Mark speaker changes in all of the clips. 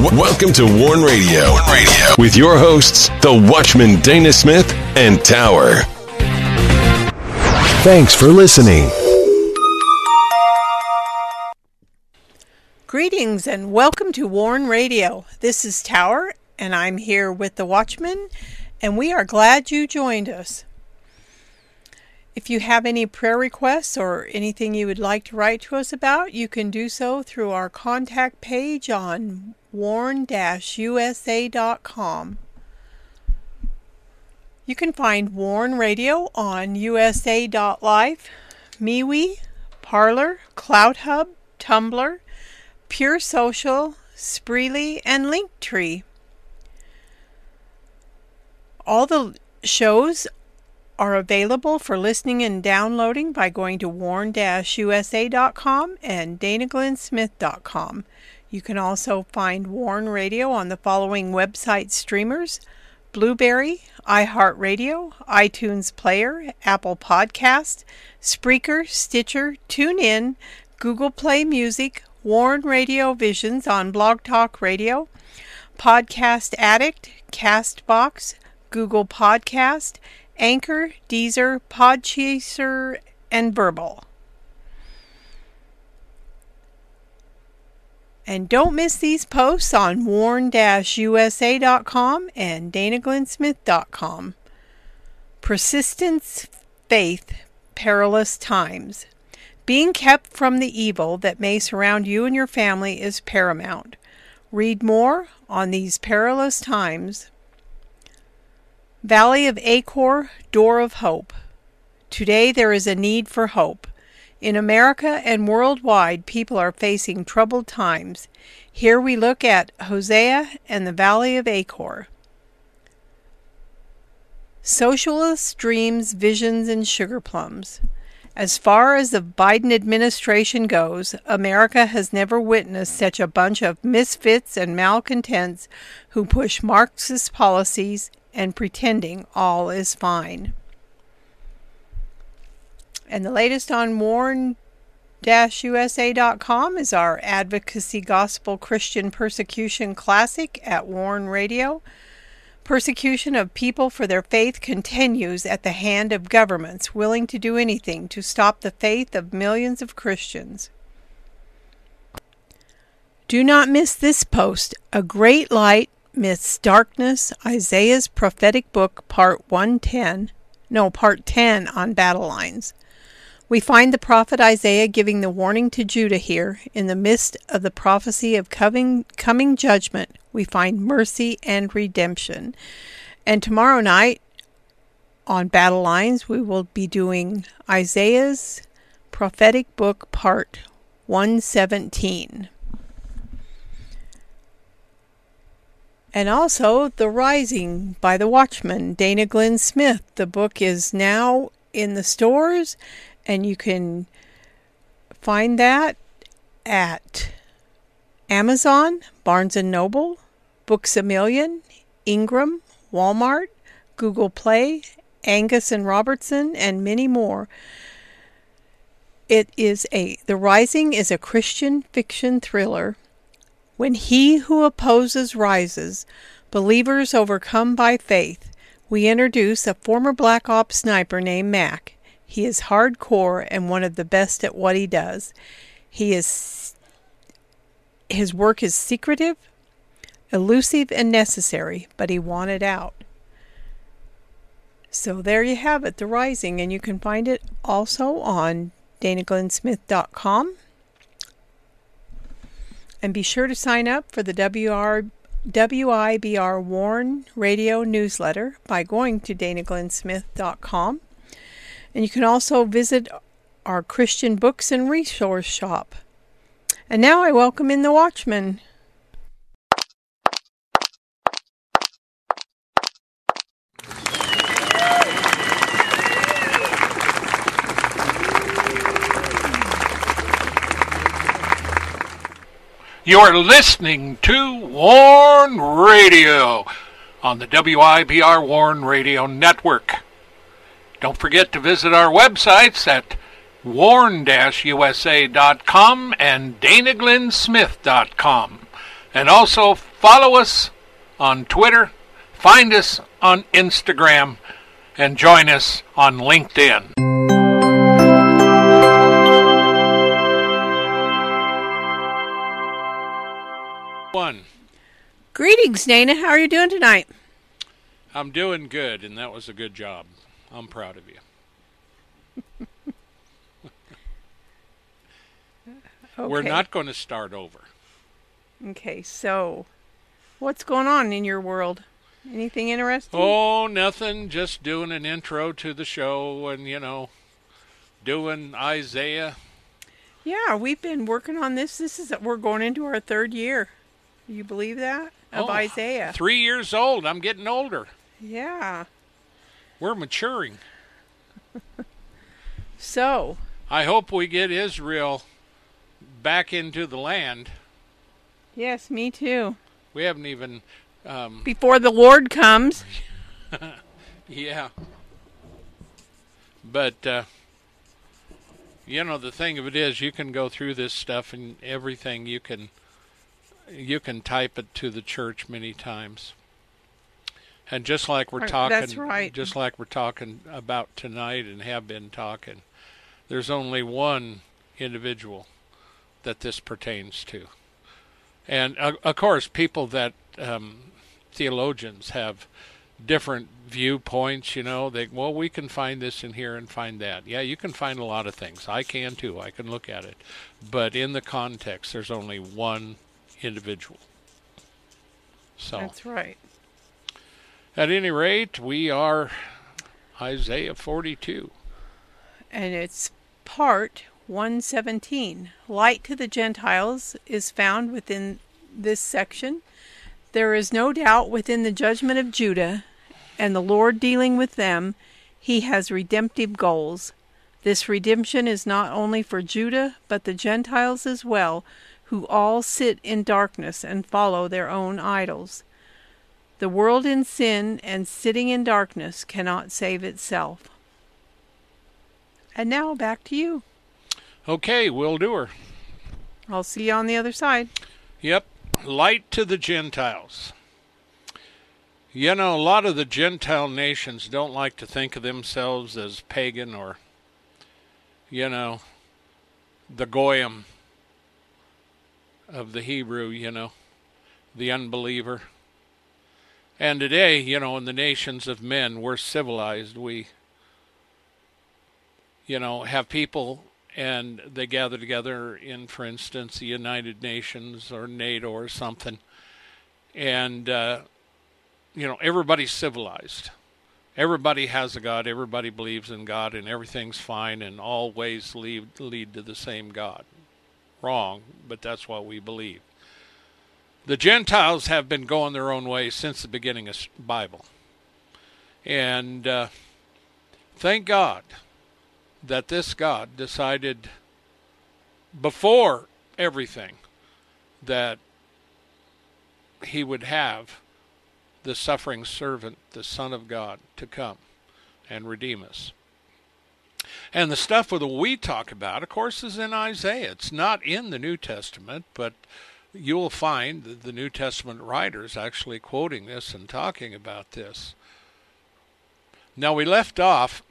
Speaker 1: Welcome to Warn Radio. Warn Radio with your hosts, the Watchman Dana Smith and Tower. Thanks for listening.
Speaker 2: Greetings and welcome to Warn Radio. This is Tower, and I'm here with the Watchman, and we are glad you joined us. If you have any prayer requests or anything you would like to write to us about, you can do so through our contact page on warn-usa.com. You can find Warn Radio on usa.life, MeWe, Parler, CloutHub, Tumblr, Pure Social, Spreely, and Linktree. All the shows are available for listening and downloading by going to warn-usa.com and danaglennsmith.com. You can also find Warn Radio on the following website streamers Blubrry, iHeartRadio, iTunes Player, Apple Podcast, Spreaker, Stitcher, TuneIn, Google Play Music, Warn Radio Visions on Blog Talk Radio, Podcast Addict, Castbox, Google Podcast, Anchor, Deezer, Podchaser, and Verbal. And don't miss these posts on warn-usa.com and danaglennsmith.com. Persistence, faith, perilous times. Being kept from the evil that may surround you and your family is paramount. Read more on these perilous times. Valley of Achor, Door of Hope. Today there is a need for hope. In America and worldwide, people are facing troubled times. Here we look at Hosea and the Valley of Achor. Socialist dreams, visions, and sugar plums. As far as the Biden administration goes, America has never witnessed such a bunch of misfits and malcontents who push Marxist policies and pretending all is fine. And the latest on warn-usa.com is our Advocacy Gospel Christian Persecution Classic at Warn Radio. Persecution of people for their faith continues at the hand of governments willing to do anything to stop the faith of millions of Christians. Do not miss this post, A Great Light Myths Darkness, Isaiah's Prophetic Book, Part 110, no, Part 10 on battle lines. We find the prophet Isaiah giving the warning to Judah here. In the midst of the prophecy of coming, coming judgment, we find mercy and redemption. And tomorrow night on Battle Lines, we will be doing Isaiah's prophetic book, part 117. And also The Rising by the Watchman, Dana Glenn Smith. The book is now in the stores and you can find that at Amazon, Barnes & Noble, Books A Million, Ingram, Walmart, Google Play, Angus and Robertson, and many more. It is a The Rising is a Christian fiction thriller. When he who opposes rises, believers overcome by faith, we introduce a former Black Ops sniper named Mac. He is hardcore and one of the best at what he does. He is his work is secretive, elusive and necessary, but he wanted out. So there you have it, The Rising, and you can find it also on danaglennsmith.com. And be sure to sign up for the WR, WIBR Warn radio newsletter by going to danaglennsmith.com. And you can also visit our Christian books and resource shop. And now I welcome in the Watchman.
Speaker 3: You're listening to Warn Radio on the WIBR Warn Radio Network. Don't forget to visit our websites at warn-usa.com and danaglennsmith.com. And also follow us on Twitter, find us on Instagram, and join us on LinkedIn. One.
Speaker 2: Greetings, Dana. How are you doing tonight?
Speaker 3: I'm doing good, and that was a good job. I'm proud of you.
Speaker 2: Okay.
Speaker 3: We're not going to start over.
Speaker 2: Okay, so what's going on in your world? Anything interesting?
Speaker 3: Oh, nothing. Just doing an intro to the show and, you know, doing Isaiah.
Speaker 2: Yeah, we've been working on this. This is we're going into our third year. You believe that? Of
Speaker 3: Oh,
Speaker 2: Isaiah.
Speaker 3: Three years old. I'm getting older.
Speaker 2: Yeah.
Speaker 3: We're maturing.
Speaker 2: So,
Speaker 3: I hope we get Israel back into the land.
Speaker 2: yes, me too.
Speaker 3: We haven't even, um,
Speaker 2: Before the Lord comes.
Speaker 3: yeah. But, uh, you know, the thing of it is, you can go through this stuff and everything. You can, you can type it to the church many times. And just like we're talking,
Speaker 2: that's right.
Speaker 3: just like we're talking about tonight and have been talking, there's only one individual that this pertains to. And uh, of course, people that um, theologians have different viewpoints. You know, they well, we can find this in here and find that. Yeah, you can find a lot of things. I can too. I can look at it, but in the context, there's only one individual. So,
Speaker 2: That's right.
Speaker 3: At any rate, we are Isaiah 42.
Speaker 2: And it's part 117. Light to the Gentiles is found within this section. There is no doubt within the judgment of Judah and the Lord dealing with them, he has redemptive goals. This redemption is not only for Judah, but the Gentiles as well, who all sit in darkness and follow their own idols. The world in sin and sitting in darkness cannot save itself. And now back to you.
Speaker 3: Okay, we'll do her.
Speaker 2: I'll see you on the other side.
Speaker 3: Yep, light to the Gentiles. You know, a lot of the Gentile nations don't like to think of themselves as pagan or, you know, the Goyim of the Hebrew, you know, the unbeliever. And today, you know, in the nations of men, we're civilized. We, you know, have people and they gather together in, for instance, the United Nations or NATO or something, and uh, you know everybody's civilized. Everybody has a God. Everybody believes in God, and everything's fine, and all ways lead lead to the same God. Wrong, but that's what we believe. The Gentiles have been going their own way since the beginning of Bible, and uh, thank God that this God decided before everything that he would have the suffering servant, the Son of God, to come and redeem us. And the stuff that we talk about, of course, is in Isaiah. It's not in the New Testament, but you will find the New Testament writers actually quoting this and talking about this. Now, we left off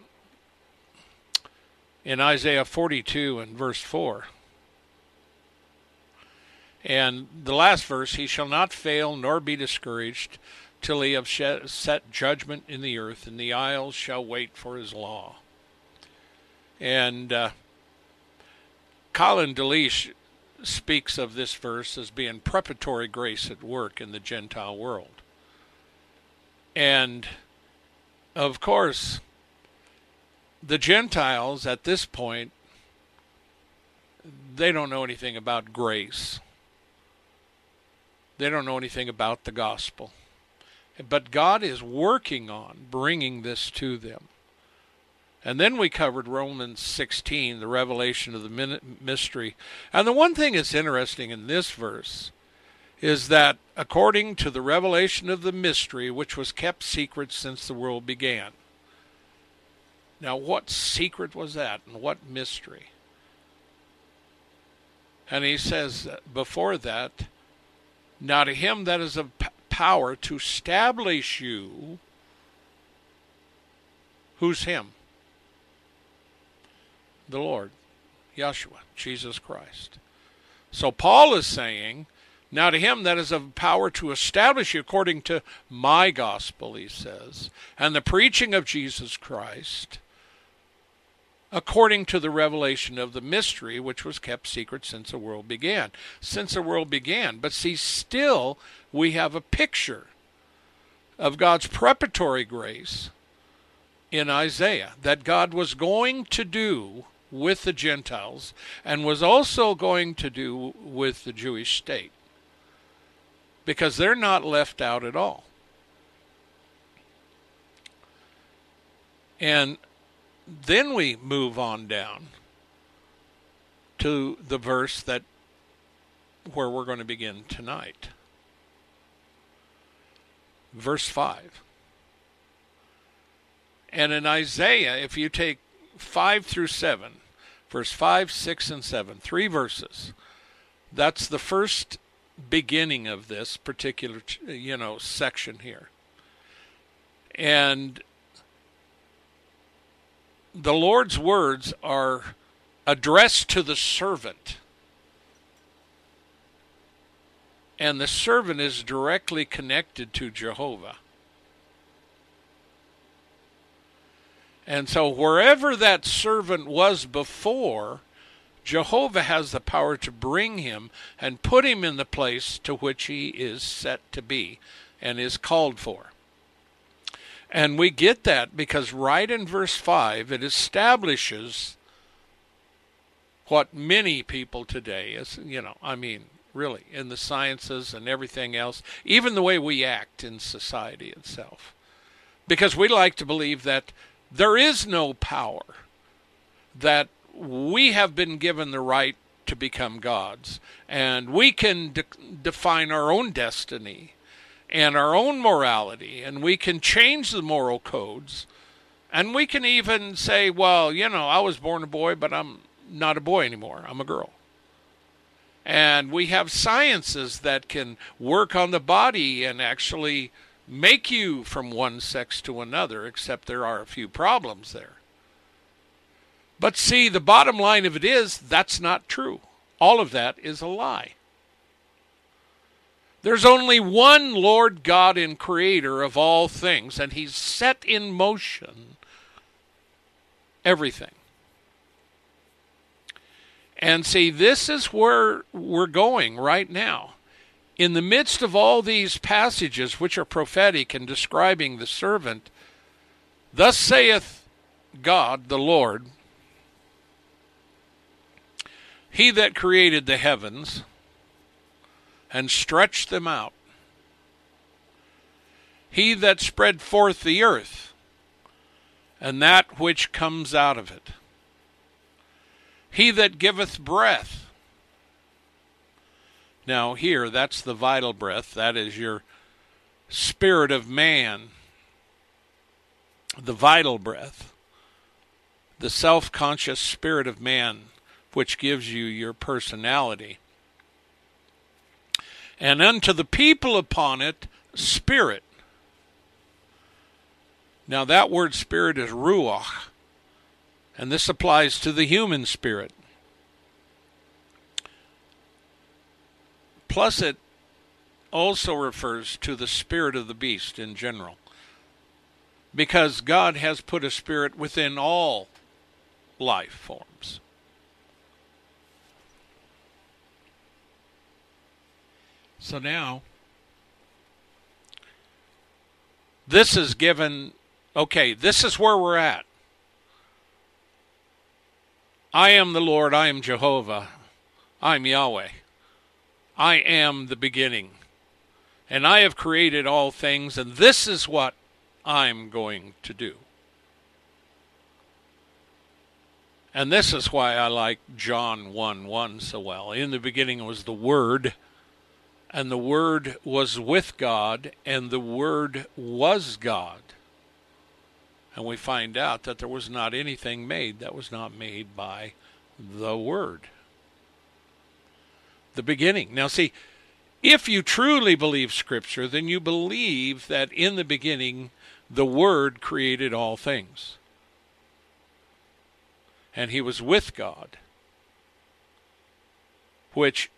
Speaker 3: in Isaiah 42 and verse 4. And the last verse, he shall not fail nor be discouraged till he have set judgment in the earth, and the isles shall wait for his law. And uh, Keil and Delitzsch speaks of this verse as being preparatory grace at work in the Gentile world. And of course, the Gentiles at this point, they don't know anything about grace. They don't know anything about the gospel. But God is working on bringing this to them. And then we covered Romans 16, the revelation of the mystery. And the one thing that's interesting in this verse is that according to the revelation of the mystery, which was kept secret since the world began. Now, what secret was that and what mystery? And he says before that, Now to him that is of power to establish you, who's him? The Lord, Yeshua, Jesus Christ. So Paul is saying, now to him that is of power to establish you according to my gospel, he says, and the preaching of Jesus Christ, according to the revelation of the mystery which was kept secret since the world began. Since the world began. But see, still we have a picture of God's preparatory grace in Isaiah that God was going to do with the Gentiles and was also going to do with the Jewish state because they're not left out at all. And then we move on down to the verse that where we're going to begin tonight. Verse 5. And in Isaiah, if you take 5 through 7, verse 5, 6, and 7, three verses, that's the first beginning of this particular, you know, section here. And the Lord's words are addressed to the servant. And the servant is directly connected to Jehovah. And so, wherever that servant was before, Jehovah has the power to bring him and put him in the place to which he is set to be and is called for. And we get that because right in verse 5, it establishes what many people today is, you know, I mean, really, in the sciences and everything else, even the way we act in society itself. Because we like to believe that there is no power, that we have been given the right to become gods, and we can de- define our own destiny and our own morality, and we can change the moral codes. And we can even say, well, you know, I was born a boy, but I'm not a boy anymore. I'm a girl. And we have sciences that can work on the body and actually make you from one sex to another, except there are a few problems there. But see, the bottom line of it is that's not true. All of that is a lie. There's only one Lord God and Creator of all things, and He's set in motion everything. And see, this is where we're going right now. In the midst of all these passages, which are prophetic and describing the servant, thus saith God the Lord, He that created the heavens and stretched them out, He that spread forth the earth and that which comes out of it, He that giveth breath. Now, here, that's the vital breath. That is your spirit of man, the vital breath, the self conscious spirit of man which gives you your personality. And unto the people upon it, spirit. Now, that word spirit is ruach, and this applies to the human spirit. Plus, it also refers to the spirit of the beast in general. Because God has put a spirit within all life forms. So now, this is given, okay, this is where we're at. I am the Lord, I am Jehovah, I'm Yahweh. I am the beginning. And I have created all things, and this is what I'm going to do. And this is why I like John 1 1 so well. In the beginning was the Word and the Word was with God, and the Word was God. And we find out that there was not anything made that was not made by the Word. The beginning. Now, see, if you truly believe Scripture, then you believe that in the beginning the Word created all things. And he was with God, which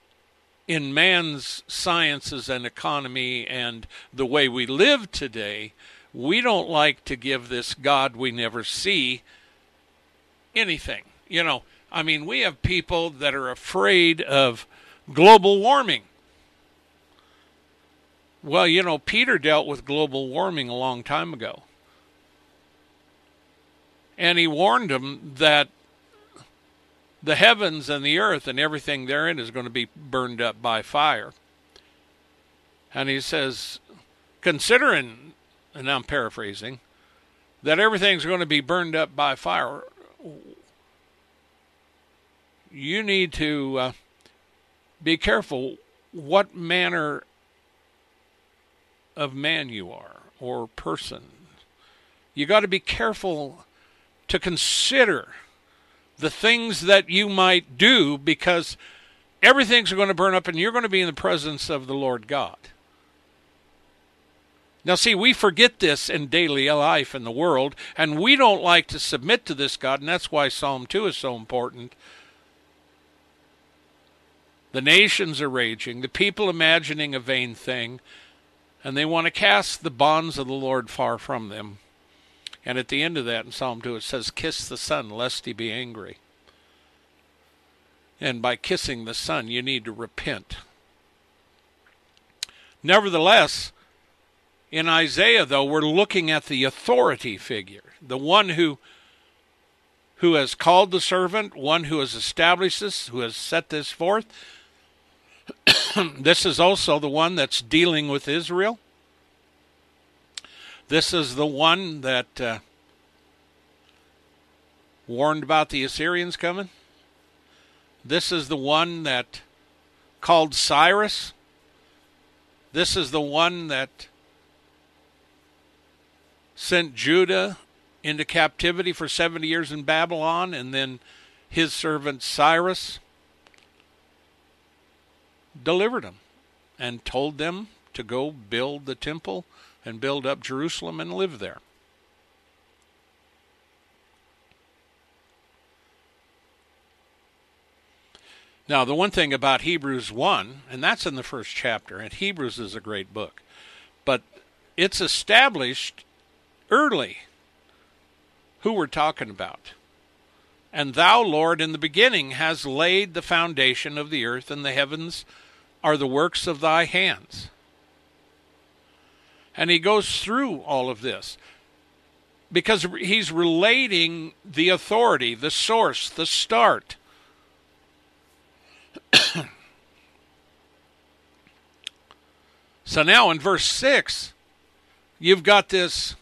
Speaker 3: in man's sciences and economy and the way we live today, we don't like to give this God we never see anything. You know, I mean, we have people that are afraid of global warming. Well, you know, Peter dealt with global warming a long time ago. And he warned them that the heavens and the earth and everything therein is going to be burned up by fire. And he says, considering, and I'm paraphrasing, that everything's going to be burned up by fire, you need to uh, be careful what manner of man you are or person. You got to be careful to consider the things that you might do because everything's going to burn up and you're going to be in the presence of the Lord God. Now, see, we forget this in daily life in the world, and we don't like to submit to this God, and that's why Psalm 2 is so important. The nations are raging, the people imagining a vain thing, and they want to cast the bonds of the Lord far from them. And at the end of that in Psalm 2, it says, Kiss the Son, lest he be angry. And by kissing the Son, you need to repent. Nevertheless, in Isaiah, though, we're looking at the authority figure, the one who who has called the servant, one who has established this, who has set this forth. this is also the one that's dealing with Israel. This is the one that uh, warned about the Assyrians coming. This is the one that called Cyrus. This is the one that sent Judah into captivity for 70 years in Babylon, and then his servant Cyrus delivered them and told them to go build the temple and build up Jerusalem and live there. Now, the one thing about Hebrews 1, and that's in the first chapter, and Hebrews is a great book, but it's established early who we're talking about. And thou, Lord, in the beginning has laid the foundation of the earth, and the heavens are the works of thy hands. And he goes through all of this because he's relating the authority, the source, the start. so now in verse 6, you've got this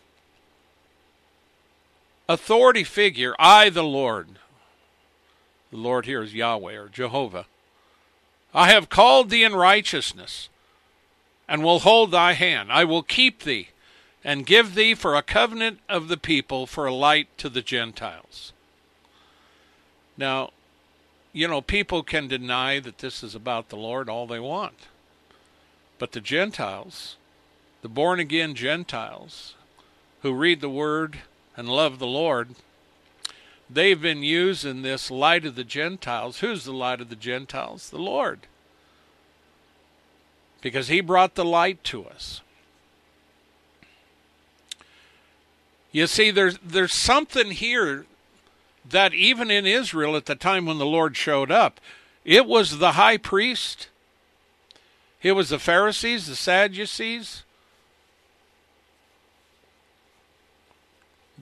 Speaker 3: authority figure, I the Lord. The Lord here is Yahweh or Jehovah. I have called thee in righteousness and will hold thy hand. I will keep thee and give thee for a covenant of the people for a light to the Gentiles. Now, you know, people can deny that this is about the Lord all they want. But the Gentiles, the born again Gentiles who read the Word and love the Lord, they've been using this light of the Gentiles. Who's the light of the Gentiles? The Lord because he brought the light to us. You see, there's, there's something here that even in Israel at the time when the Lord showed up, it was the high priest, it was the Pharisees, the Sadducees.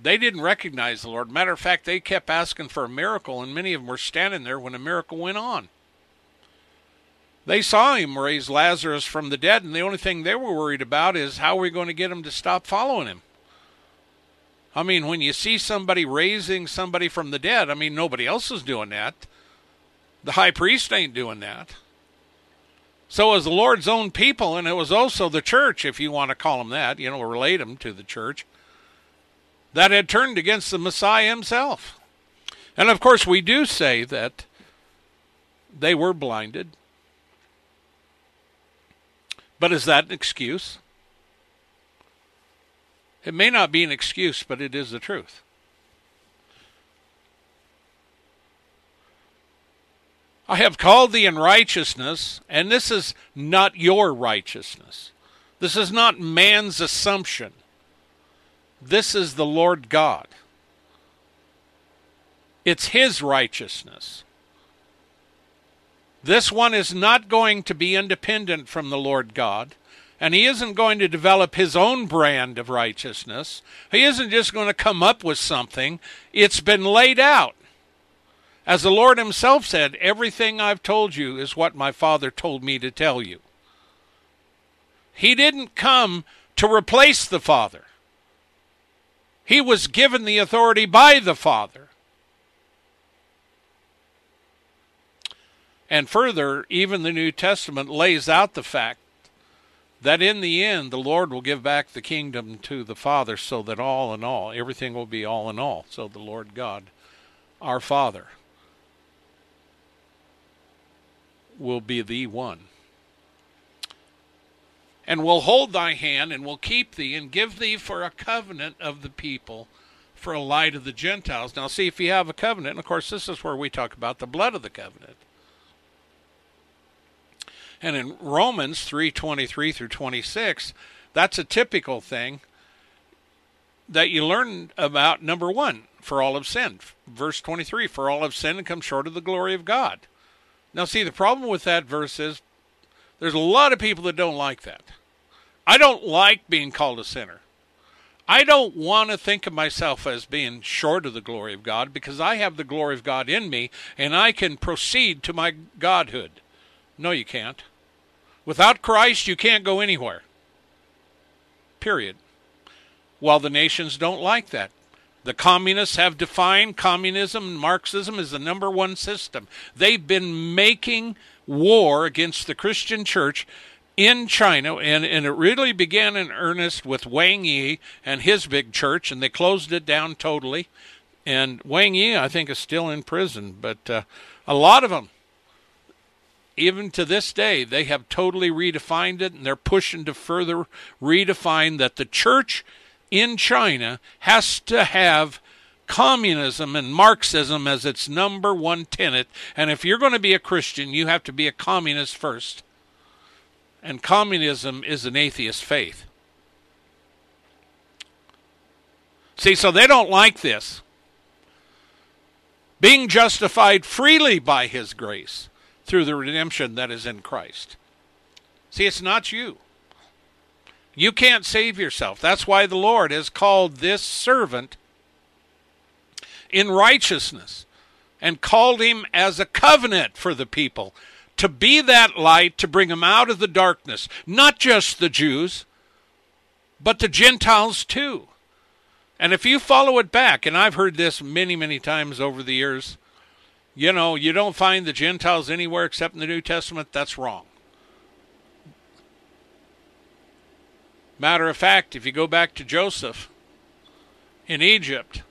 Speaker 3: They didn't recognize the Lord. Matter of fact, they kept asking for a miracle, and many of them were standing there when a miracle went on. They saw him raise Lazarus from the dead, and the only thing they were worried about is how are we going to get him to stop following him? I mean, when you see somebody raising somebody from the dead, I mean, nobody else is doing that. The high priest ain't doing that. So was the Lord's own people, and it was also the church, if you want to call them that, you know, relate them to the church, that had turned against the Messiah himself. And of course, we do say that they were blinded But is that an excuse? It may not be an excuse, but it is the truth. I have called thee in righteousness, and this is not your righteousness. This is not man's assumption. This is the Lord God. It's His righteousness. This one is not going to be independent from the Lord God, and he isn't going to develop his own brand of righteousness. He isn't just going to come up with something, it's been laid out. As the Lord Himself said, everything I've told you is what my Father told me to tell you. He didn't come to replace the Father, He was given the authority by the Father. And further, even the New Testament lays out the fact that in the end the Lord will give back the kingdom to the Father so that all in all, everything will be all in all. So the Lord God, our Father, will be the one. And will hold thy hand and will keep thee and give thee for a covenant of the people for a light of the Gentiles. Now, see, if you have a covenant, and of course, this is where we talk about the blood of the covenant. And in Romans 3:23 through 26, that's a typical thing that you learn about number 1, for all have sinned. Verse 23, for all have sinned and come short of the glory of God. Now see, the problem with that verse is there's a lot of people that don't like that. I don't like being called a sinner. I don't want to think of myself as being short of the glory of God because I have the glory of God in me and I can proceed to my godhood. No, you can't. Without Christ, you can't go anywhere. Period. While the nations don't like that. The communists have defined communism and Marxism as the number one system. They've been making war against the Christian church in China, and, and it really began in earnest with Wang Yi and his big church, and they closed it down totally. And Wang Yi, I think, is still in prison, but uh, a lot of them even to this day, they have totally redefined it, and they're pushing to further redefine that the church in China has to have communism and Marxism as its number one tenet. And if you're going to be a Christian, you have to be a communist first. And communism is an atheist faith. See, so they don't like this. Being justified freely by his grace through the redemption that is in Christ. See, it's not you. You can't save yourself. That's why the Lord has called this servant in righteousness and called him as a covenant for the people to be that light to bring them out of the darkness, not just the Jews, but the Gentiles too. And if you follow it back, and I've heard this many, many times over the years, you know, you don't find the Gentiles anywhere except in the New Testament, that's wrong. Matter of fact, if you go back to Joseph in Egypt,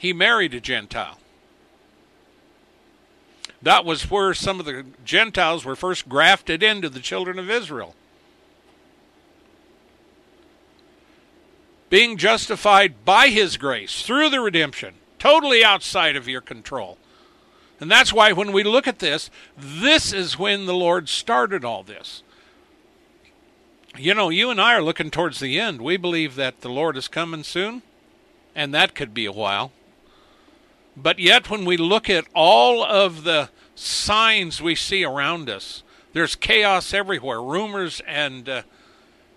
Speaker 3: he married a Gentile. That was where some of the Gentiles were first grafted into the children of Israel. Being justified by his grace through the redemption totally outside of your control. And that's why when we look at this, this is when the Lord started all this. You know, you and I are looking towards the end. We believe that the Lord is coming soon, and that could be a while. But yet, when we look at all of the signs we see around us, there's chaos everywhere, rumors and, uh,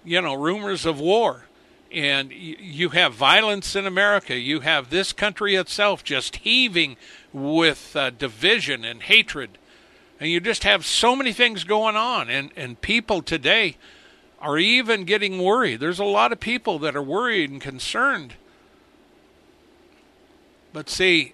Speaker 3: you know, rumors of war and you have violence in America. You have this country itself just heaving with uh, division and hatred. And you just have so many things going on. And, and people today are even getting worried. There's a lot of people that are worried and concerned. But see,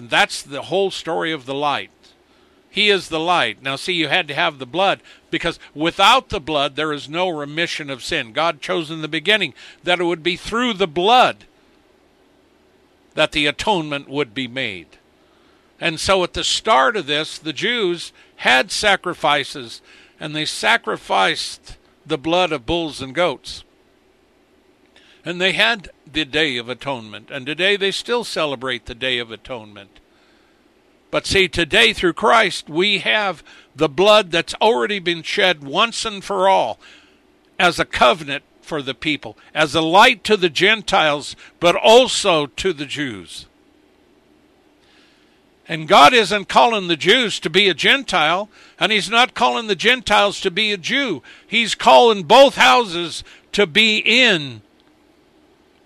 Speaker 3: And that's the whole story of the light. He is the light. Now, see, you had to have the blood because without the blood, there is no remission of sin. God chose in the beginning that it would be through the blood that the atonement would be made. And so at the start of this, the Jews had sacrifices, and they sacrificed the blood of bulls and goats. And they had the Day of Atonement, and today they still celebrate the Day of Atonement. But see, today through Christ, we have the blood that's already been shed once and for all as a covenant for the people, as a light to the Gentiles, but also to the Jews. And God isn't calling the Jews to be a Gentile, and He's not calling the Gentiles to be a Jew. He's calling both houses to be in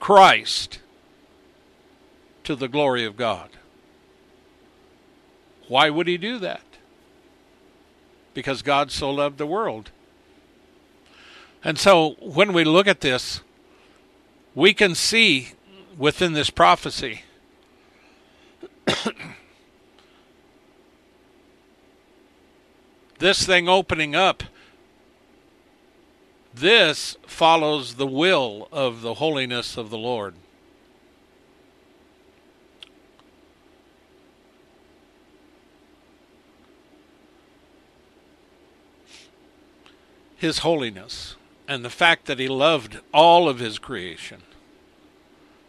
Speaker 3: Christ to the glory of God. Why would He do that? Because God so loved the world. And so when we look at this, we can see within this prophecy this thing opening up, this follows the will of the holiness of the Lord. His holiness and the fact that he loved all of his creation,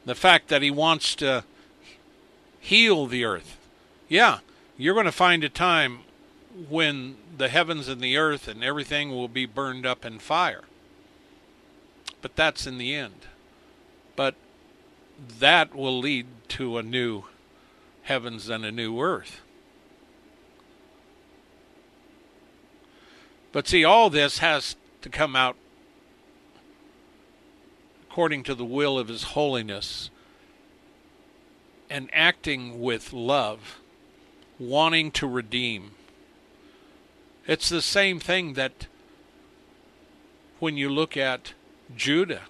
Speaker 3: the fact that he wants to heal the earth. Yeah, you're going to find a time when the heavens and the earth and everything will be burned up in fire. But that's in the end. But that will lead to a new heavens and a new earth. But see, all this has to come out according to the will of His holiness and acting with love, wanting to redeem. It's the same thing that when you look at Judah,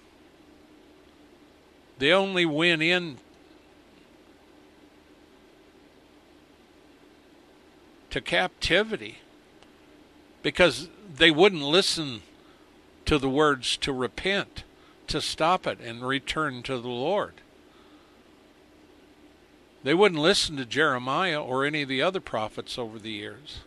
Speaker 3: they only went in to captivity because they wouldn't listen to the words to repent, to stop it, and return to the Lord. They wouldn't listen to Jeremiah or any of the other prophets over the years.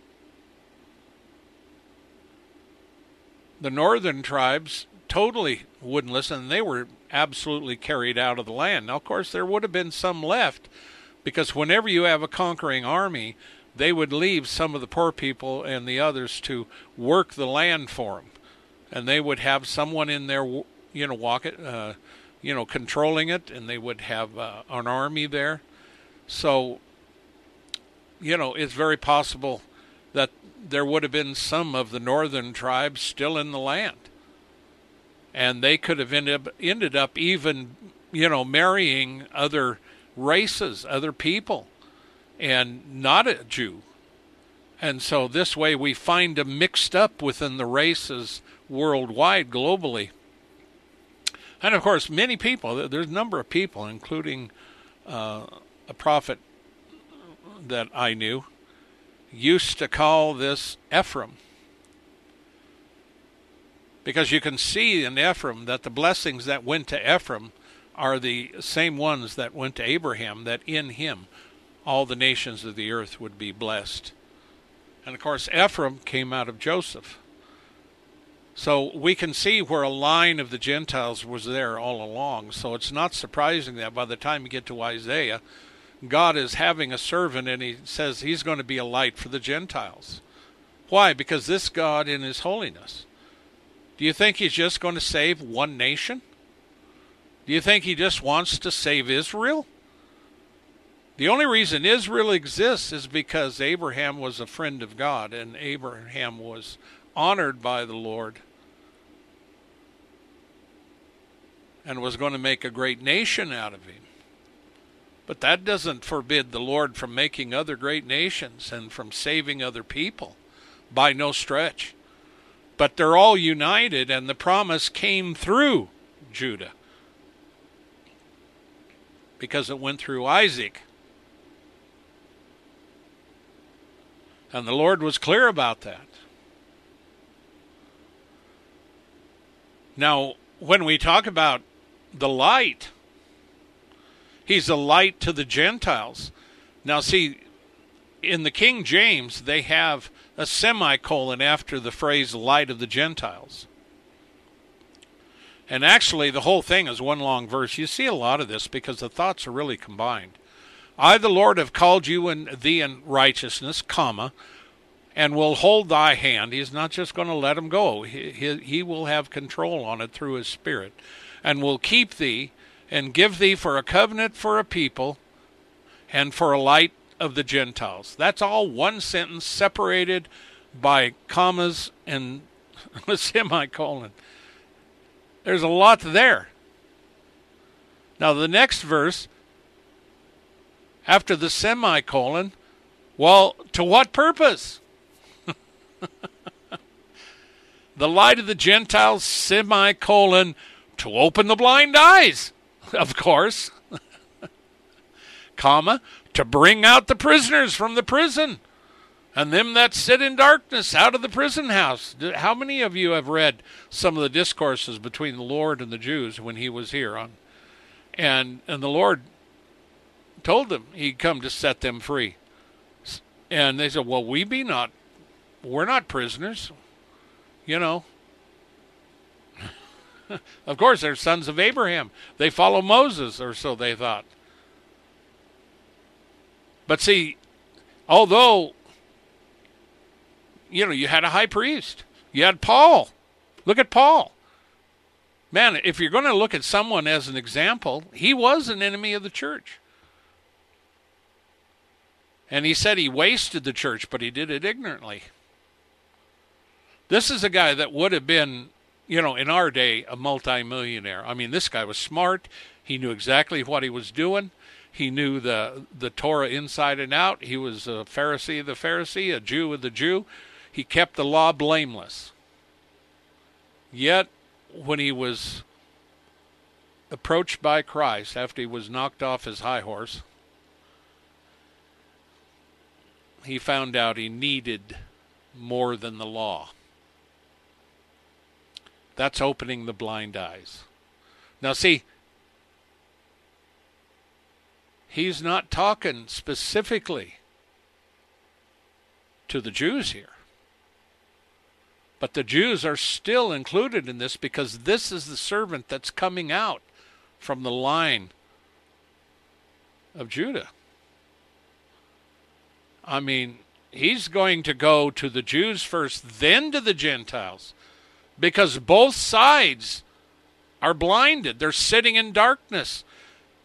Speaker 3: the northern tribes totally wouldn't listen. They were absolutely carried out of the land. Now, of course, there would have been some left because whenever you have a conquering army, they would leave some of the poor people and the others to work the land for them. And they would have someone in there, you know, walk it, uh, you know, controlling it, and they would have uh, an army there. So, you know, it's very possible that there would have been some of the northern tribes still in the land. And they could have ended up, ended up even, you know, marrying other races, other people, and not a Jew. And so this way we find them mixed up within the races worldwide, globally. And of course, many people, there's a number of people, including uh, a prophet that I knew, used to call this Ephraim. Because you can see in Ephraim that the blessings that went to Ephraim are the same ones that went to Abraham, that in him all the nations of the earth would be blessed. And of course, Ephraim came out of Joseph. So we can see where a line of the Gentiles was there all along. So it's not surprising that by the time you get to Isaiah, God is having a servant and he says he's going to be a light for the Gentiles. Why? Because this God in his holiness. Do you think he's just going to save one nation? Do you think he just wants to save Israel? The only reason Israel exists is because Abraham was a friend of God and Abraham was honored by the Lord and was going to make a great nation out of him. But that doesn't forbid the Lord from making other great nations and from saving other people by no stretch. But they're all united, and the promise came through Judah because it went through Isaac. And the Lord was clear about that. Now, when we talk about the light, he's a light to the Gentiles. Now, see, in the King James, they have a semicolon after the phrase light of the Gentiles. And actually, the whole thing is one long verse. You see a lot of this because the thoughts are really combined. I, the Lord, have called you and thee in righteousness, comma, and will hold thy hand. He's not just going to let him go. He, he, he will have control on it through his spirit, and will keep thee and give thee for a covenant for a people and for a light of the Gentiles. That's all one sentence separated by commas and a semicolon. There's a lot there. Now, the next verse, after the semicolon, well, to what purpose? the light of the Gentiles, semicolon, to open the blind eyes, of course, comma, to bring out the prisoners from the prison and them that sit in darkness out of the prison house. How many of you have read some of the discourses between the Lord and the Jews when he was here on and and the Lord told them he'd come to set them free. And they said, "Well, we be not we're not prisoners." You know. of course, they're sons of Abraham. They follow Moses or so they thought. But see, although you know, you had a high priest. You had Paul. Look at Paul. Man, if you're going to look at someone as an example, he was an enemy of the church. And he said he wasted the church, but he did it ignorantly. This is a guy that would have been, you know, in our day, a multimillionaire. I mean, this guy was smart. He knew exactly what he was doing. He knew the the Torah inside and out. He was a Pharisee of the Pharisee, a Jew of the Jew. He kept the law blameless. Yet, when he was approached by Christ after he was knocked off his high horse, he found out he needed more than the law. That's opening the blind eyes. Now, see, he's not talking specifically to the Jews here. But the Jews are still included in this because this is the servant that's coming out from the line of Judah. I mean, he's going to go to the Jews first, then to the Gentiles, because both sides are blinded. They're sitting in darkness.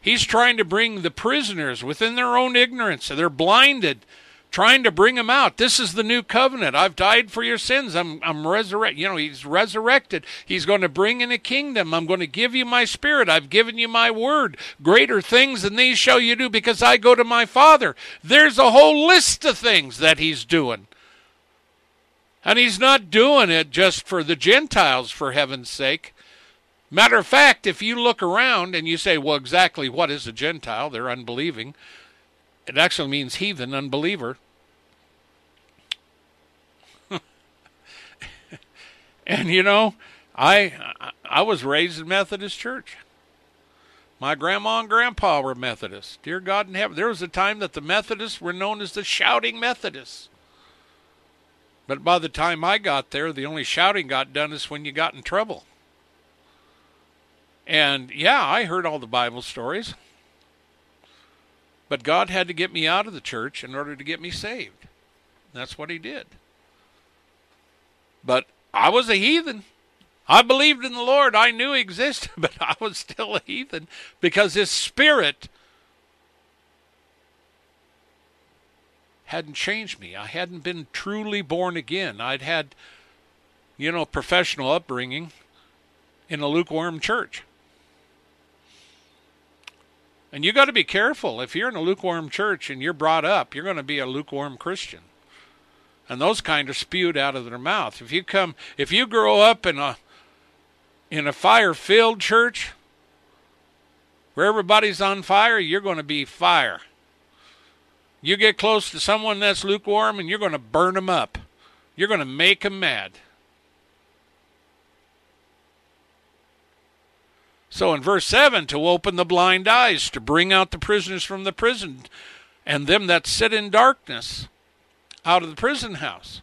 Speaker 3: He's trying to bring the prisoners within their own ignorance. They're blinded trying to bring them out. This is the new covenant. I've died for your sins. I'm I'm resurrected. You know, he's resurrected. He's going to bring in a kingdom. I'm going to give you my spirit. I've given you my word. Greater things than these shall you do because I go to my Father. There's a whole list of things that he's doing. And he's not doing it just for the Gentiles, for heaven's sake. Matter of fact, if you look around and you say, well, exactly what is a Gentile? They're unbelieving. It actually means heathen, unbeliever. and you know, I I was raised in Methodist church. My grandma and grandpa were Methodists. Dear God in heaven, there was a time that the Methodists were known as the shouting Methodists. But by the time I got there, the only shouting got done is when you got in trouble. And yeah, I heard all the Bible stories. But God had to get me out of the church in order to get me saved. That's what He did. But I was a heathen. I believed in the Lord. I knew He existed, but I was still a heathen because His Spirit hadn't changed me. I hadn't been truly born again. I'd had, you know, professional upbringing in a lukewarm church. And you got to be careful. If you're in a lukewarm church and you're brought up, you're going to be a lukewarm Christian. And those kind are spewed out of their mouth. If you come if you grow up in a in a fire-filled church where everybody's on fire, you're going to be fire. You get close to someone that's lukewarm and you're going to burn them up. You're going to make them mad. So in verse 7, to open the blind eyes, to bring out the prisoners from the prison, and them that sit in darkness out of the prison house.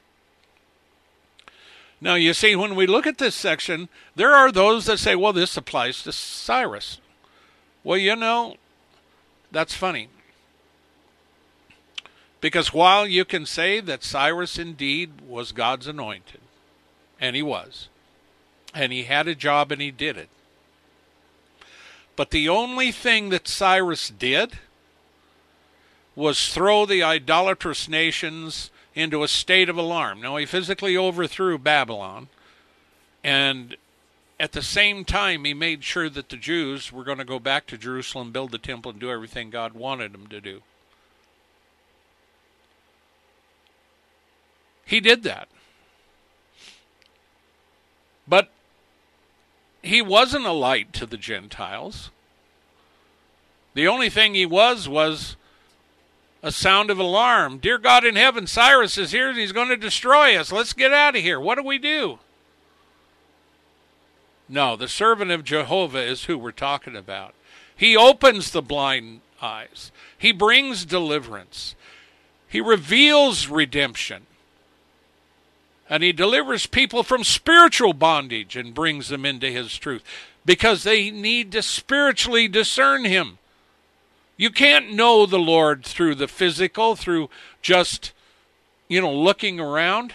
Speaker 3: Now, you see, when we look at this section, there are those that say, well, this applies to Cyrus. Well, you know, that's funny. Because while you can say that Cyrus indeed was God's anointed, and he was, and he had a job and he did it, but the only thing that Cyrus did was throw the idolatrous nations into a state of alarm. Now, he physically overthrew Babylon, and at the same time, he made sure that the Jews were going to go back to Jerusalem, build the temple, and do everything God wanted them to do. He did that. But he wasn't a light to the Gentiles. The only thing he was was a sound of alarm. Dear God in heaven, Cyrus is here and he's going to destroy us. Let's get out of here. What do we do? No, the servant of Jehovah is who we're talking about. He opens the blind eyes, he brings deliverance, he reveals redemption. And he delivers people from spiritual bondage and brings them into his truth because they need to spiritually discern him. You can't know the Lord through the physical, through just, you know, looking around.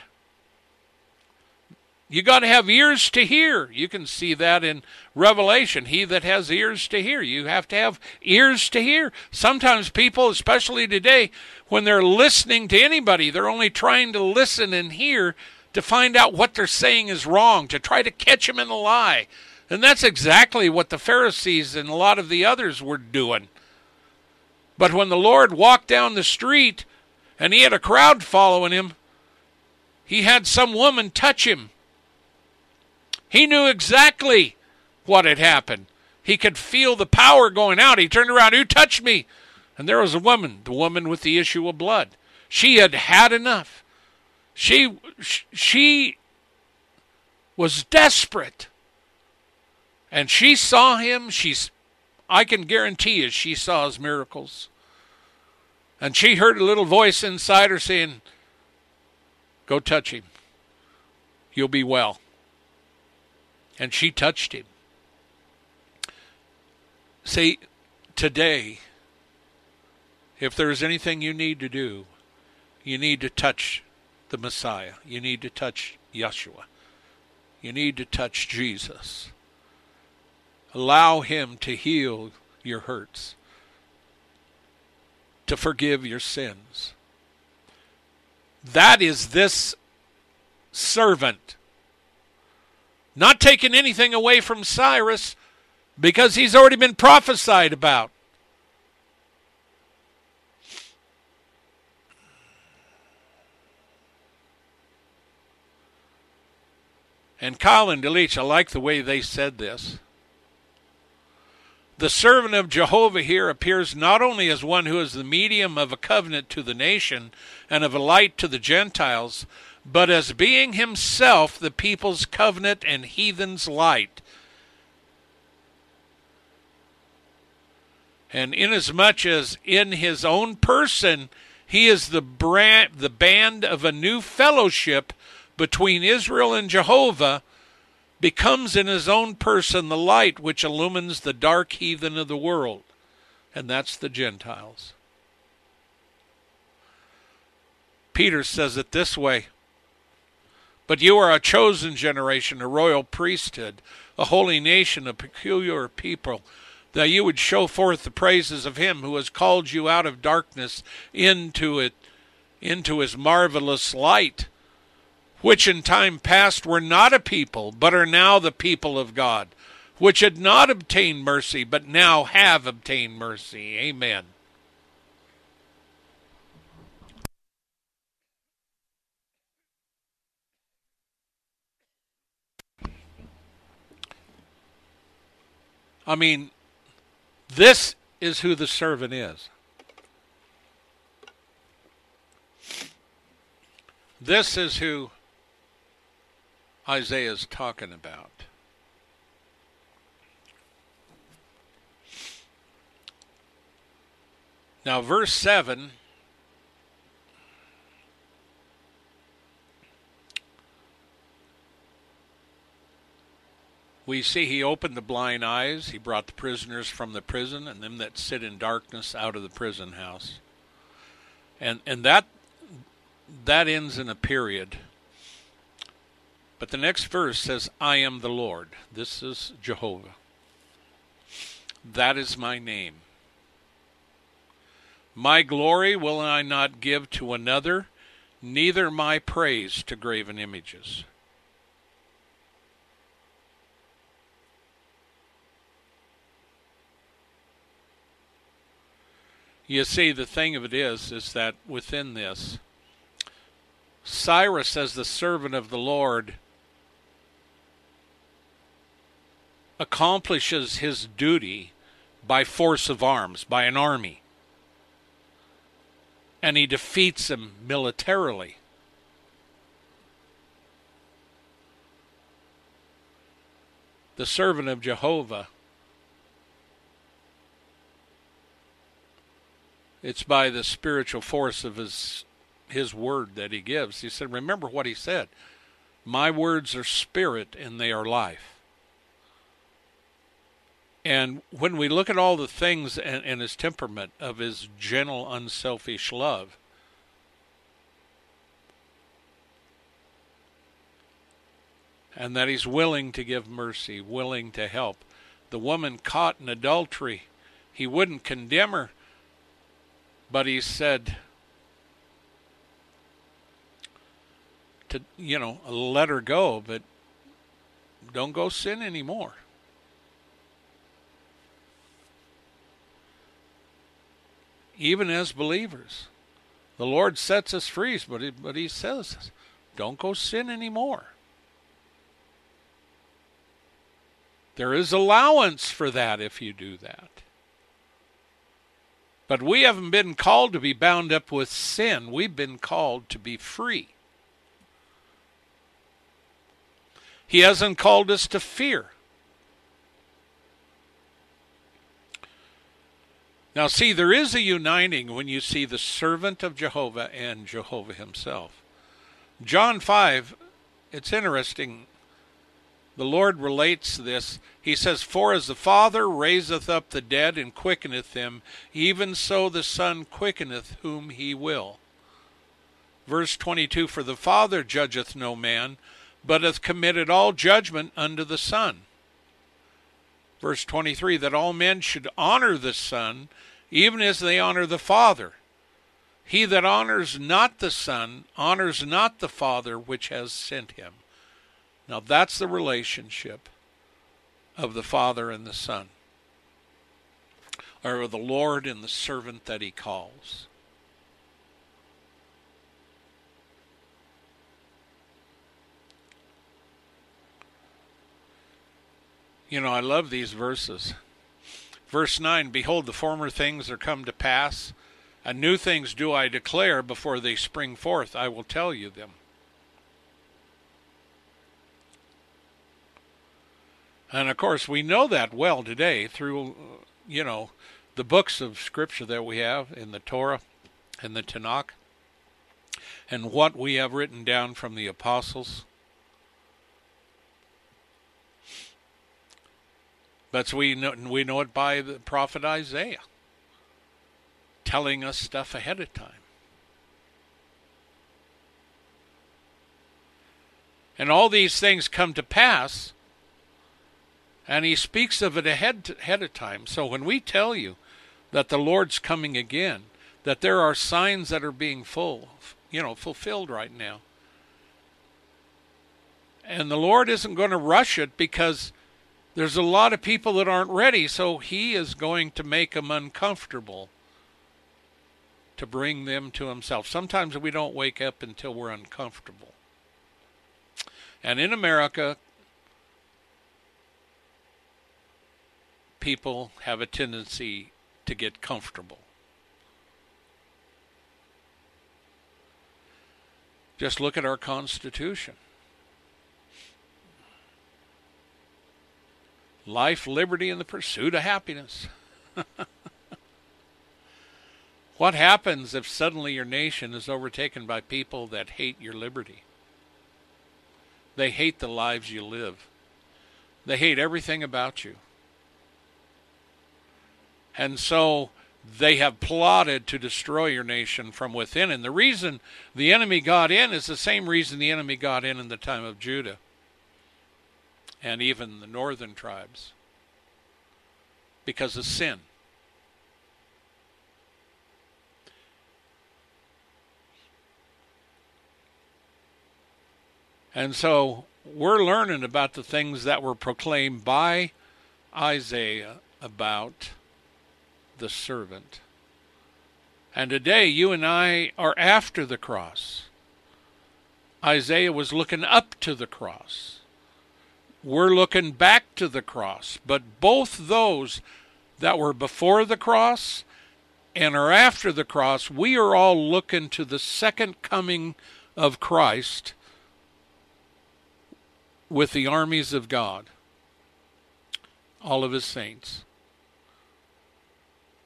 Speaker 3: You got to have ears to hear. You can see that in Revelation. He that has ears to hear. You have to have ears to hear. Sometimes people, especially today, when they're listening to anybody, they're only trying to listen and hear to find out what they're saying is wrong, to try to catch them in a lie. And that's exactly what the Pharisees and a lot of the others were doing. But when the Lord walked down the street and he had a crowd following him, he had some woman touch him. He knew exactly what had happened. He could feel the power going out. He turned around, Who touched me? And there was a woman, the woman with the issue of blood. She had had enough. She she was desperate. And she saw him, she's I can guarantee you she saw his miracles. And she heard a little voice inside her saying, Go touch him. You'll be well. And she touched him. See, today, if there's anything you need to do, you need to touch the Messiah. You need to touch Yeshua. You need to touch Jesus. Allow Him to heal your hurts, to forgive your sins. That is this servant. Not taking anything away from Cyrus because he's already been prophesied about. And Keil and Delitzsch, I like the way they said this. The servant of Jehovah here appears not only as one who is the medium of a covenant to the nation and of a light to the Gentiles, but as being himself the people's covenant and heathen's light. And inasmuch as in his own person he is the brand, the band of a new fellowship between Israel and Jehovah becomes in his own person the light which illumines the dark heathen of the world, and that's the Gentiles. Peter says it this way But you are a chosen generation, a royal priesthood, a holy nation, a peculiar people, that you would show forth the praises of him who has called you out of darkness into it into his marvelous light which in time past were not a people, but are now the people of God, which had not obtained mercy, but now have obtained mercy. Amen. I mean, this is who the servant is. This is who Isaiah is talking about. Now, verse 7 we see he opened the blind eyes, he brought the prisoners from the prison, and them that sit in darkness out of the prison house. And and that that ends in a period. But the next verse says, I am the Lord. This is Jehovah. That is my name. My glory will I not give to another, neither my praise to graven images. You see, the thing of it is, is that within this, Cyrus, as the servant of the Lord, accomplishes his duty by force of arms, by an army. And he defeats them militarily. The servant of Jehovah it's by the spiritual force of his his word that he gives. He said, Remember what he said. My words are spirit and they are life. And when we look at all the things and, and his temperament of his gentle, unselfish love, and that he's willing to give mercy, willing to help. The woman caught in adultery, he wouldn't condemn her, but he said, to you know let her go, but don't go sin anymore. Even as believers, the Lord sets us free, but he, but He says, don't go sin anymore. There is allowance for that if you do that. But we haven't been called to be bound up with sin. We've been called to be free. He hasn't called us to fear. Now, see, there is a uniting when you see the servant of Jehovah and Jehovah himself. John 5, it's interesting. The Lord relates this. He says, For as the Father raiseth up the dead and quickeneth them, even so the Son quickeneth whom he will. Verse 22 For the Father judgeth no man, but hath committed all judgment unto the Son. Verse 23 that all men should honor the Son, even as they honor the Father. He that honors not the Son honors not the Father which has sent him. Now that's the relationship of the Father and the Son, or of the Lord and the servant that he calls. You know, I love these verses. Verse 9 Behold, the former things are come to pass, and new things do I declare before they spring forth. I will tell you them. And of course, we know that well today through, you know, the books of Scripture that we have in the Torah and the Tanakh, and what we have written down from the apostles. But we know, we know it by the prophet Isaiah telling us stuff ahead of time. And all these things come to pass, and he speaks of it ahead, ahead of time. So when we tell you that the Lord's coming again, that there are signs that are being full, you know, fulfilled right now. And the Lord isn't going to rush it because There's a lot of people that aren't ready, so he is going to make them uncomfortable to bring them to himself. Sometimes we don't wake up until we're uncomfortable. And in America, people have a tendency to get comfortable. Just look at our Constitution. Life, liberty, and the pursuit of happiness. what happens if suddenly your nation is overtaken by people that hate your liberty? They hate the lives you live. They hate everything about you. And so they have plotted to destroy your nation from within. And the reason the enemy got in is the same reason the enemy got in in the time of Judah and even the northern tribes because of sin. And so we're learning about the things that were proclaimed by Isaiah about the servant. And today, you and I are after the cross. Isaiah was looking up to the cross. We're looking back to the cross. But both those that were before the cross and are after the cross, we are all looking to the second coming of Christ with the armies of God, all of his saints.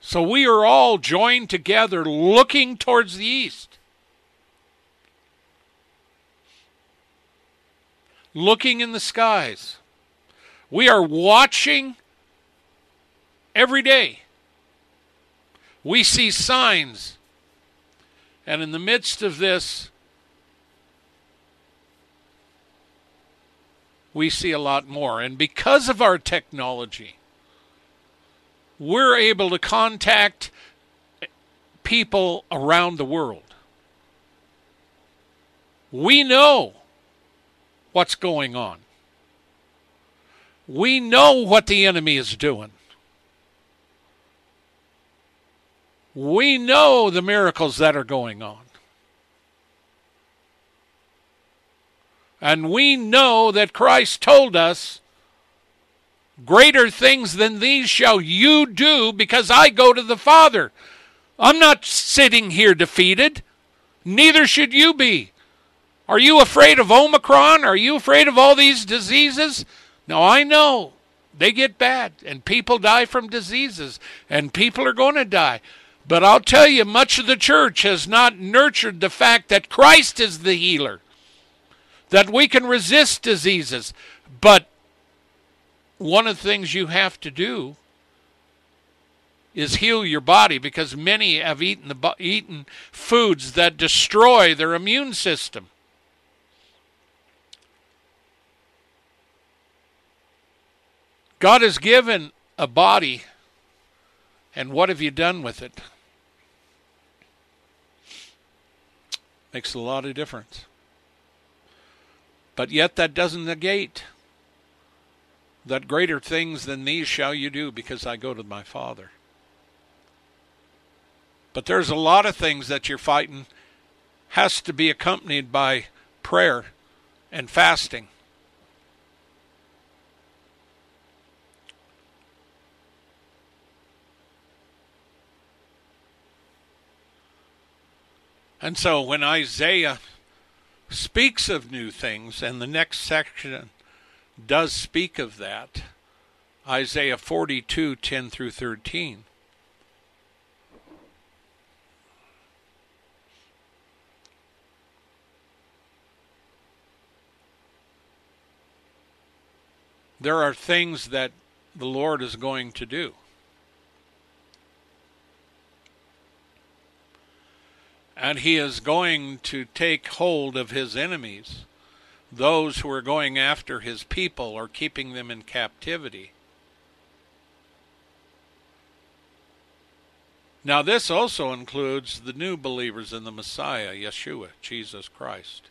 Speaker 3: So we are all joined together looking towards the east. Looking in the skies. We are watching every day. We see signs. And in the midst of this, we see a lot more. And because of our technology, we're able to contact people around the world. We know what's going on. We know what the enemy is doing. We know the miracles that are going on. And we know that Christ told us Greater things than these shall you do because I go to the Father. I'm not sitting here defeated. Neither should you be. Are you afraid of Omicron? Are you afraid of all these diseases? No, I know they get bad and people die from diseases and people are going to die. But I'll tell you, much of the church has not nurtured the fact that Christ is the healer, that we can resist diseases. But one of the things you have to do is heal your body because many have eaten the eaten foods that destroy their immune system. God has given a body and what have you done with it? Makes a lot of difference. But yet that doesn't negate that greater things than these shall you do because I go to my Father. But there's a lot of things that you're fighting has to be accompanied by prayer and fasting. And so when Isaiah speaks of new things, and the next section does speak of that. Isaiah 42 10 through 13. There are things that the Lord is going to do. And he is going to take hold of his enemies those who are going after his people or keeping them in captivity. Now, this also includes the new believers in the Messiah, Yeshua, Jesus Christ.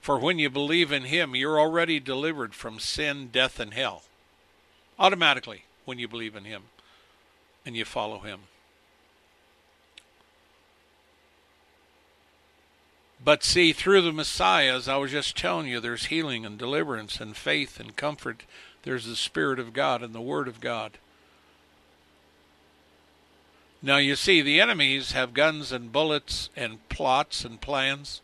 Speaker 3: For when you believe in Him, you're already delivered from sin, death, and hell. Automatically, when you believe in Him and you follow Him. But see, through the Messiah, as I was just telling you, there's healing and deliverance and faith and comfort. There's the Spirit of God and the Word of God. Now, you see, the enemies have guns and bullets and plots and plans.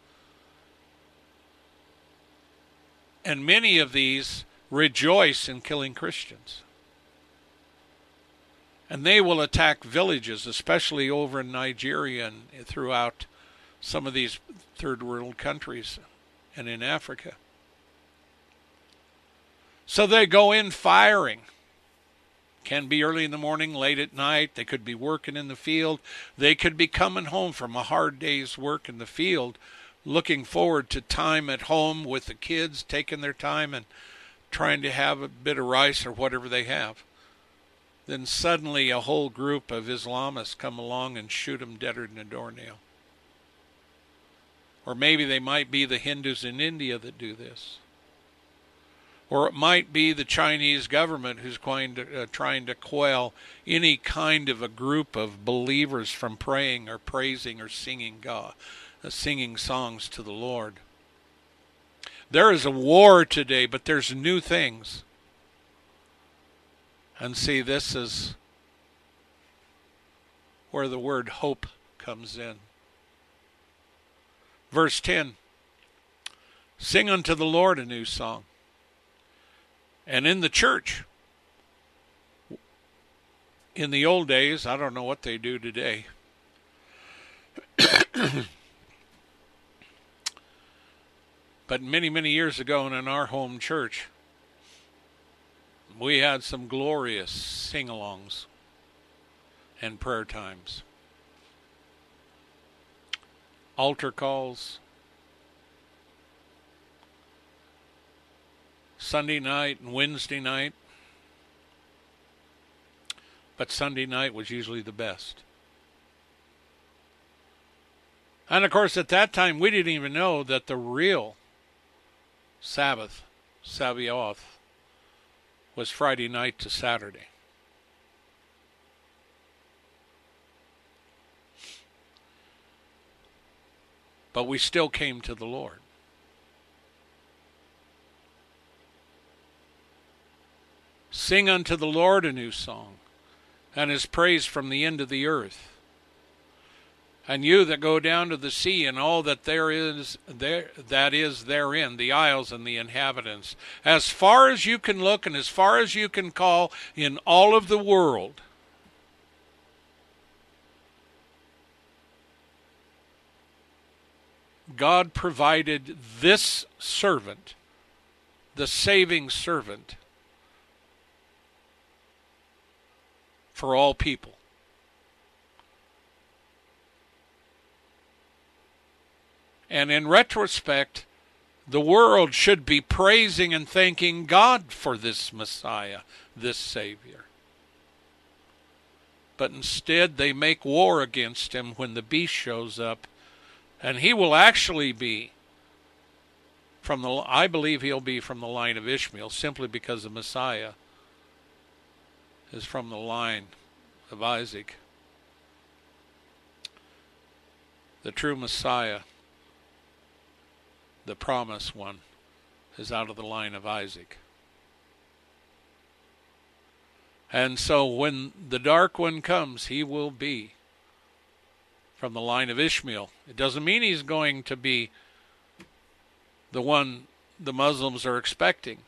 Speaker 3: And many of these rejoice in killing Christians. And they will attack villages, especially over in Nigeria and throughout some of these third world countries and in Africa. So they go in firing. Can be early in the morning, late at night. They could be working in the field. They could be coming home from a hard day's work in the field, looking forward to time at home with the kids, taking their time and trying to have a bit of rice or whatever they have. Then suddenly a whole group of Islamists come along and shoot them deader than a doornail. Or maybe they might be the Hindus in India that do this. Or it might be the Chinese government who's to, uh, trying to quell any kind of a group of believers from praying or praising or singing God, uh, singing songs to the Lord. There is a war today, but there's new things. And see, this is where the word hope comes in. Verse 10 Sing unto the Lord a new song. And in the church, in the old days, I don't know what they do today. but many, many years ago, in our home church, we had some glorious sing alongs and prayer times altar calls. Sunday night and Wednesday night. But Sunday night was usually the best. And of course, at that time, we didn't even know that the real Sabbath, Sabaoth, was Friday night to Saturday. But we still came to the Lord. Sing unto the Lord a new song, and his praise from the end of the earth. And you that go down to the sea and all that there is there that is therein, the isles and the inhabitants, as far as you can look and as far as you can call in all of the world, God provided this servant, the saving servant, for all people. And in retrospect, the world should be praising and thanking God for this Messiah, this Savior. But instead, they make war against him when the beast shows up and he will actually be from the I believe he'll be from the line of Ishmael simply because the Messiah is from the line of Isaac. The true Messiah, the promised one, is out of the line of Isaac. And so when the dark one comes, he will be from the line of Ishmael. It doesn't mean he's going to be the one the Muslims are expecting.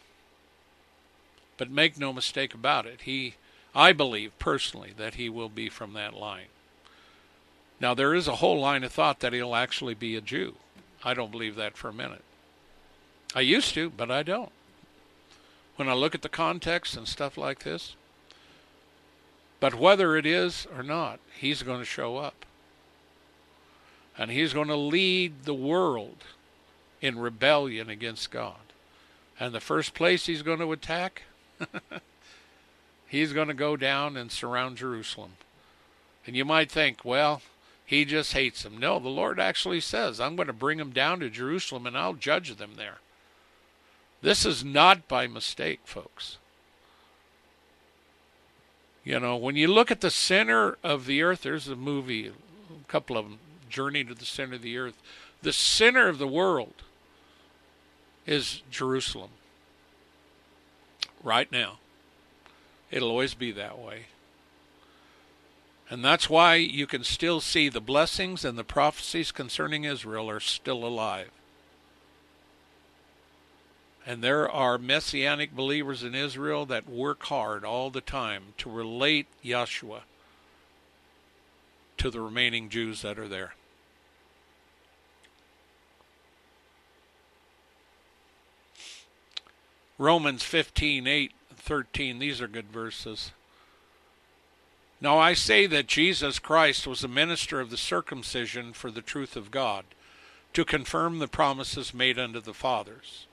Speaker 3: But make no mistake about it, he I believe personally that he will be from that line. Now there is a whole line of thought that he'll actually be a Jew. I don't believe that for a minute. I used to, but I don't. When I look at the context and stuff like this. But whether it is or not, he's going to show up and he's going to lead the world in rebellion against God. And the first place he's going to attack, he's going to go down and surround Jerusalem. And you might think, well, He just hates them. No, the Lord actually says, I'm going to bring them down to Jerusalem and I'll judge them there. This is not by mistake, folks. You know, when you look at the center of the earth, there's a movie, a couple of them, Journey to the Center of the Earth. The center of the world is Jerusalem. Right now. It'll always be that way. And that's why you can still see the blessings and the prophecies concerning Israel are still alive. And there are messianic believers in Israel that work hard all the time to relate Yeshua to the remaining Jews that are there. Romans 15, 8, 13, these are good verses. Now I say that Jesus Christ was a minister of the circumcision for the truth of God, to confirm the promises made unto the fathers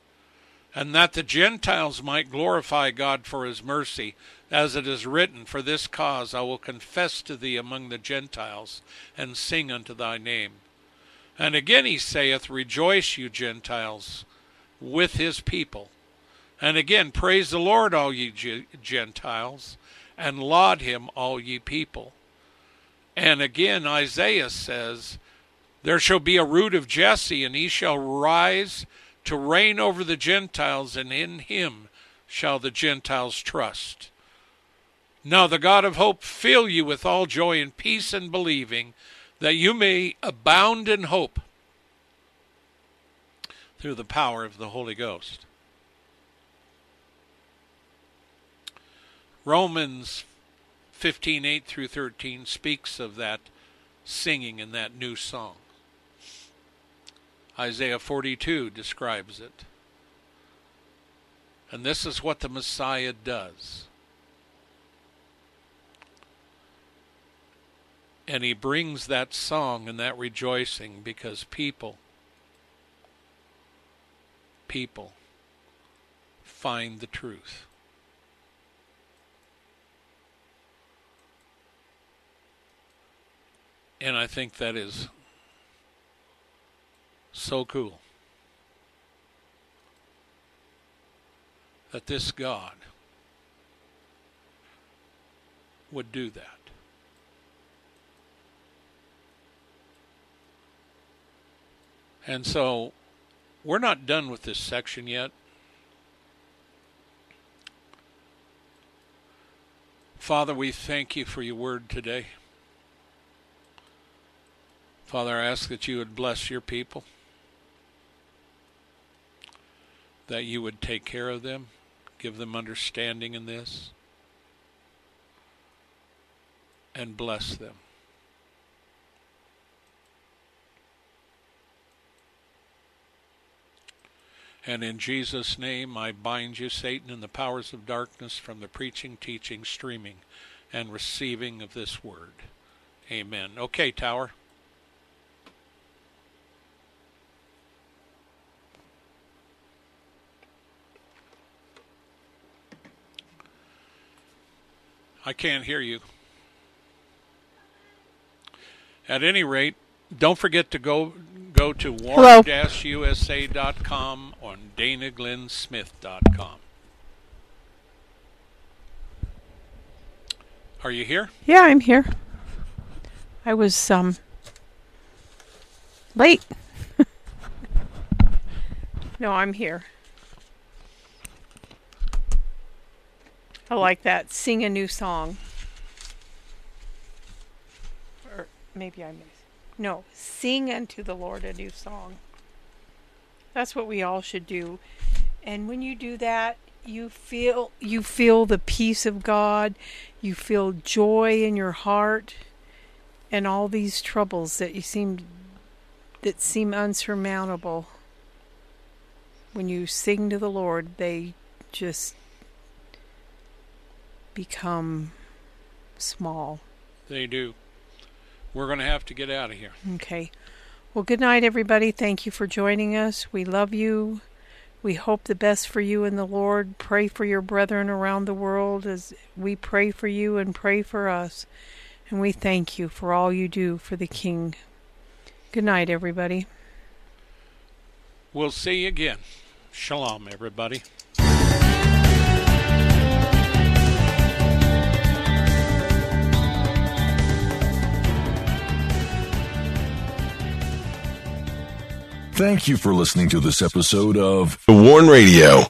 Speaker 3: and that the Gentiles might glorify God for his mercy, as it is written, For this cause I will confess to thee among the Gentiles, and sing unto thy name. And again he saith, Rejoice, you Gentiles, with his people. And again, Praise the Lord, all ye Gentiles, and laud him, all ye people. And again, Isaiah says, There shall be a root of Jesse, and he shall rise to reign over the Gentiles, and in him shall the Gentiles trust. Now the God of hope fill you with all joy and peace in believing, that you may abound in hope through the power of the Holy Ghost. Romans 15 8 through 13 speaks of that singing in that new song. Isaiah 42 describes it. And this is what the Messiah does. And he brings that song and that rejoicing because people, people find the truth. And I think that is so cool that this God would do that. And so we're not done with this section yet. Father, we thank you for your word today. Father, I ask that you would bless your people. that you would take care of them, give them understanding in this, and bless them. And in Jesus' name, I bind you, Satan, and the powers of darkness from the preaching, teaching, streaming, and receiving of this word. Amen. Okay, Tower. I can't hear you. At any rate, don't forget to go go to warn-usa.com or danaglennsmith.com. Are you here?
Speaker 2: Yeah, I'm here. I was um late. no, I'm here. I like that. Sing a new song. Or maybe I missed. No, sing unto the Lord a new song. That's what we all should do. And when you do that, you feel you feel the peace of God, you feel joy in your heart and all these troubles that you seem that seem unsurmountable. When you sing to the Lord, they just become small.
Speaker 3: They do. We're going to have to get out of here.
Speaker 2: Okay. Well, good night, everybody. Thank you for joining us. We love you. We hope the best for you in the Lord. Pray for your brethren around the world as we pray for you and pray for us. And we thank you for all you do for the King. Good night, everybody.
Speaker 3: We'll see you again. Shalom, everybody.
Speaker 1: Thank you for listening to this episode of The Warn Radio.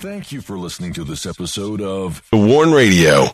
Speaker 1: Thank you for listening to this episode of The Warn Radio.